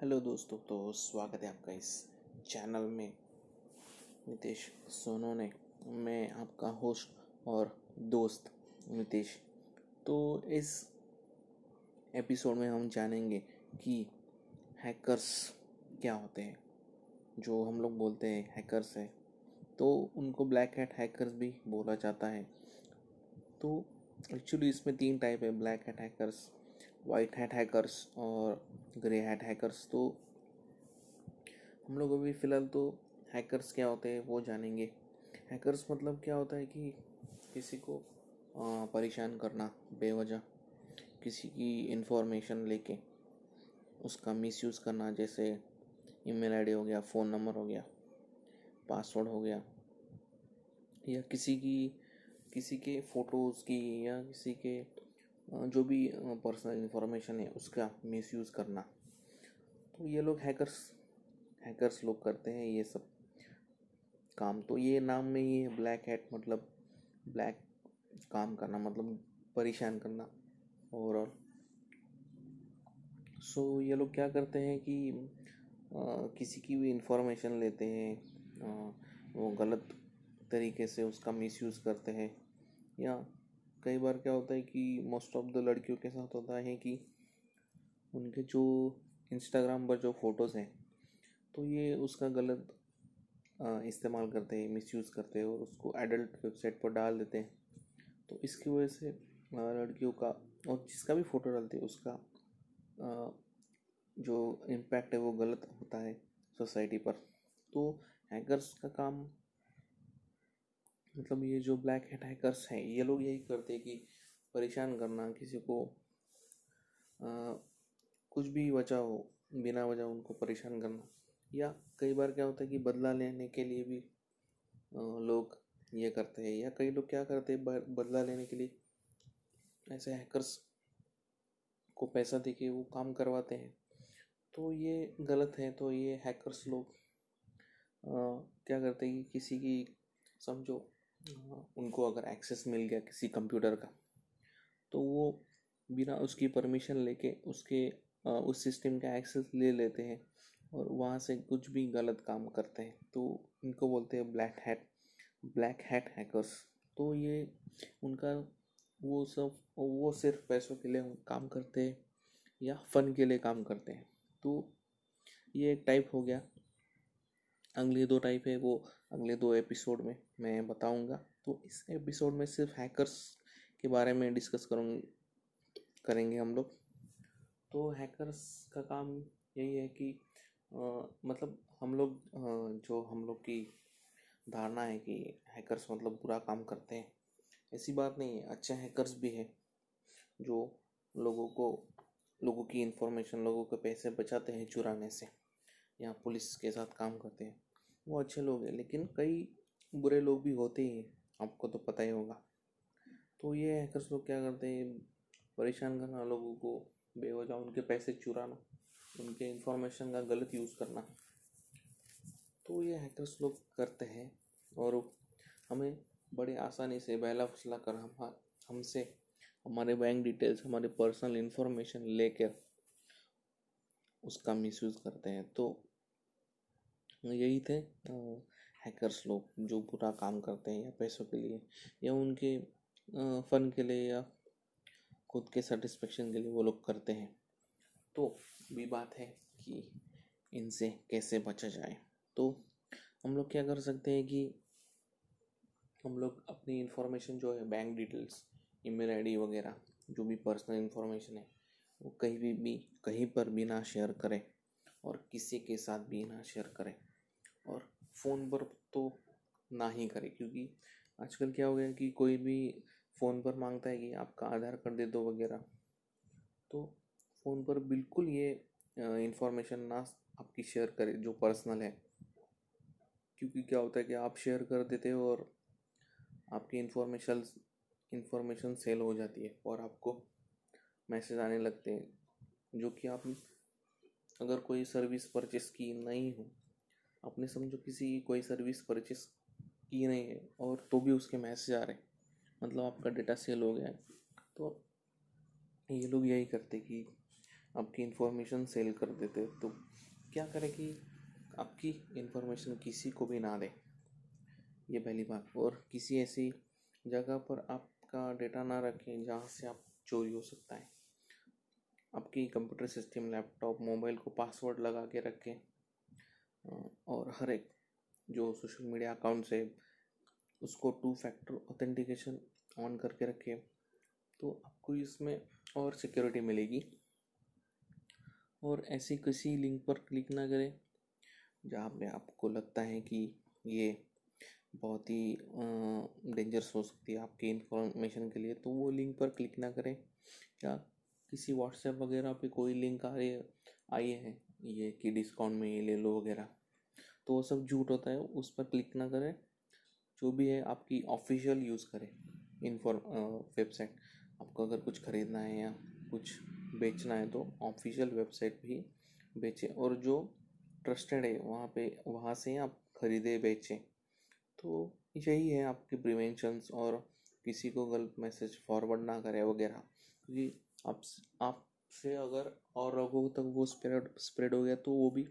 Hello दोस्तों तो स्वागत है आपका इस चैनल में। नितेश सोनो ने, मैं आपका होस्ट और दोस्त नितेश। तो इस एपिसोड में हम जानेंगे कि हैकर्स क्या होते हैं, जो हम लोग बोलते हैं हैकर्स है। तो उनको ब्लैक हैट हैकर्स भी बोला जाता है। तो एक्चुअली इसमें तीन टाइप है, black hat hackers white hat hackers और ग्रे हैट हैकर्स तो हम लोग अभी फ़िलहाल तो हैकर्स क्या होते हैं वो जानेंगे। हैकर्स मतलब क्या होता है कि किसी को परेशान करना, बेवजह किसी की इंफॉर्मेशन लेके, उसका मिसयूज़ करना, जैसे ईमेल आईडी हो गया फ़ोन नंबर हो गया पासवर्ड हो गया, या किसी की, किसी के फ़ोटोज़ की, या किसी के जो भी पर्सनल इन्फॉर्मेशन है उसका मिसयूज़ करना। तो ये लोग हैकर्स हैकर्स लोग करते हैं ये सब काम। तो ये नाम में ही है ब्लैक हैट मतलब ब्लैक काम करना मतलब परेशान करना ओवरऑल सो so, ये लोग क्या करते हैं कि आ, किसी की भी इंफॉर्मेशन लेते हैं आ, वो गलत तरीके से उसका मिसयूज़ करते हैं या कई बार क्या होता है कि मोस्ट ऑफ़ द लड़कियों के साथ होता है कि उनके जो इंस्टाग्राम पर जो फ़ोटोज़ हैं तो ये उसका गलत इस्तेमाल करते हैं मिसयूज़ करते हैं और उसको एडल्ट वेबसाइट पर डाल देते हैं। तो इसकी वजह से लड़कियों का और जिसका भी फ़ोटो डालते हैं, उसका जो इम्पैक्ट है वो गलत होता है सोसाइटी पर। तो हैकर्स का काम मतलब ये जो ब्लैक हेड हैकर्स हैं ये लोग यही करते हैं कि परेशान करना किसी को आ, कुछ भी वजह हो बिना वजह उनको परेशान करना। या कई बार क्या होता है कि बदला लेने के लिए भी आ, लोग ये करते हैं। या कई लोग क्या करते हैं बदला लेने के लिए ऐसे हैकर्स को पैसा दे के वो काम करवाते हैं। तो ये गलत है तो ये हैकर्स लोग आ, क्या करते हैं कि किसी की समझो उनको अगर एक्सेस मिल गया किसी कंप्यूटर का तो वो बिना उसकी परमिशन लेके उसके उस सिस्टम का एक्सेस ले लेते हैं और वहाँ से कुछ भी गलत काम करते हैं। तो इनको बोलते हैं black hat black hat hackers तो ये उनका वो सब, वो सिर्फ़ पैसों के लिए काम करते हैं या फ़न के लिए काम करते हैं। तो ये एक टाइप हो गया। अगले दो टाइप है वो अगले दो एपिसोड में मैं बताऊँगा। तो इस एपिसोड में सिर्फ़ हैकर्स के बारे में डिस्कस करूँगी करेंगे हम लोग। तो हैकर्स का काम यही है कि आ, मतलब हम लोग जो हम लोग की धारणा है कि हैकर्स मतलब बुरा काम करते हैं ऐसी बात नहीं है। अच्छे हैकर्स भी हैं जो लोगों को लोगों की इंफॉर्मेशन लोगों के पैसे बचाते हैं चुराने से। या पुलिस के साथ काम करते हैं। वो अच्छे लोग हैं, लेकिन कई बुरे लोग भी होते ही हैं, आपको तो पता ही होगा। तो ये हैकर्स लोग क्या करते हैं? परेशान करना लोगों को, बेवजह उनके पैसे चुराना, उनके इंफॉर्मेशन का गलत यूज़ करना। तो ये हैकर्स लोग करते हैं, और हमें बड़े आसानी से बहला फुसला कर हम, हमसे हमारे बैंक डिटेल्स हमारे पर्सनल इन्फॉर्मेशन लेकर उसका मिसयूज़ करते हैं। तो यही थे हैकर्स लोग जो बुरा काम करते हैं या पैसों के लिए या उनके फ़न के लिए या खुद के सेटिस्फेक्शन के लिए वो लोग करते हैं। तो भी बात है कि इनसे कैसे बचा जाए। तो हम लोग क्या कर सकते हैं कि हम लोग अपनी इन्फॉर्मेशन जो है बैंक डिटेल्स ईमेल आईडी वगैरह, जो भी पर्सनल इन्फॉर्मेशन है, वो कहीं भी भी, कहीं पर भी ना शेयर करें और किसी के साथ भी ना शेयर करें। फ़ोन पर तो ना ही करें, क्योंकि आजकल क्या हो गया कि कोई भी फ़ोन पर माँगता है कि आपका आधार कार्ड दे दो वगैरह तो फ़ोन पर बिल्कुल ये इंफॉर्मेशन ना आपकी शेयर करें, जो पर्सनल है। क्योंकि क्या होता है कि आप शेयर कर देते हो और आपकी इंफॉर्मेशन इंफॉर्मेशन सेल हो जाती है और आपको मैसेज आने लगते हैं, जो कि आप अगर कोई सर्विस परचेस की नहीं हो आपने समझो किसी कोई सर्विस परचेस की नहीं है और तो भी उसके मैसेज आ रहे हैं। मतलब आपका डेटा सेल हो गया है। तो ये लोग यही करते कि आपकी इन्फॉर्मेशन सेल कर देते तो क्या करें कि आपकी इन्फॉर्मेशन किसी को भी ना दे। ये पहली बात। और किसी ऐसी जगह पर आपका डेटा ना रखें जहाँ से आप चोरी हो सकता है। आपकी कंप्यूटर सिस्टम लैपटॉप मोबाइल को पासवर्ड लगा के रखें। और हर एक जो सोशल मीडिया अकाउंट्स है, उसको टू फैक्टर ऑथेंटिकेशन ऑन करके रखें। तो आपको इसमें और सिक्योरिटी मिलेगी। और ऐसी किसी लिंक पर क्लिक ना करें, जहाँ पे आपको लगता है कि ये बहुत ही डेंजरस हो सकती है आपकी इंफॉर्मेशन के लिए तो वो लिंक पर क्लिक ना करें। या किसी व्हाट्सएप वगैरह पे कोई लिंक आ रही आई है, ये कि डिस्काउंट में ये ले लो वगैरह। तो वो सब झूठ होता है, उस पर क्लिक ना करें। जो भी है आपकी ऑफिशियल यूज़ करें इनफॉर वेबसाइट। आपको अगर कुछ ख़रीदना है या कुछ बेचना है तो ऑफिशियल वेबसाइट भी बेचें। और जो ट्रस्टेड है, वहाँ पे, वहाँ से आप खरीदे, बेचें। तो यही है आपके प्रिवेंशंस और किसी को गलत मैसेज फॉरवर्ड ना करें वगैरह। क्योंकि आप आपसे अगर और लोगों तक वो स्प्रेड स्प्रेड हो गया तो वो भी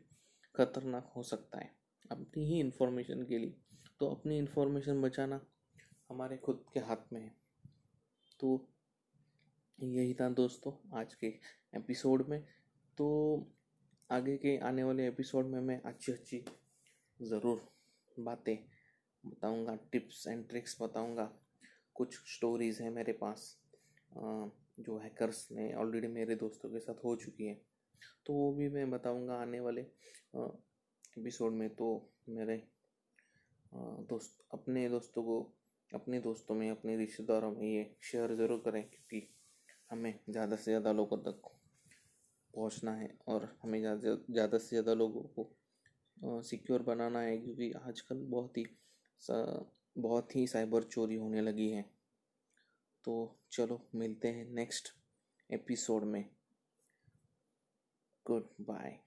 खतरनाक हो सकता है। अपनी ही इन्फॉर्मेशन के लिए। तो अपनी इन्फॉर्मेशन बचाना हमारे खुद के हाथ में है। तो यही था दोस्तों आज के एपिसोड में। तो आगे के आने वाले एपिसोड में मैं अच्छी अच्छी ज़रूर बातें बताऊँगा टिप्स एंड ट्रिक्स बताऊँगा। कुछ स्टोरीज़ हैं मेरे पास जो हैकर्स ने ऑलरेडी मेरे दोस्तों के साथ हो चुकी हैं। तो वो भी मैं बताऊँगा आने वाले एपिसोड में तो मेरे दोस्त, अपने दोस्तों को, अपने दोस्तों में, अपने रिश्तेदारों में ये शेयर ज़रूर करें क्योंकि हमें ज़्यादा से ज़्यादा लोगों तक पहुँचना है और हमें ज़्यादा से ज़्यादा लोगों को सिक्योर बनाना है क्योंकि आजकल बहुत ही बहुत ही साइबर चोरी होने लगी है। तो चलो, मिलते हैं नेक्स्ट एपिसोड में। Good bye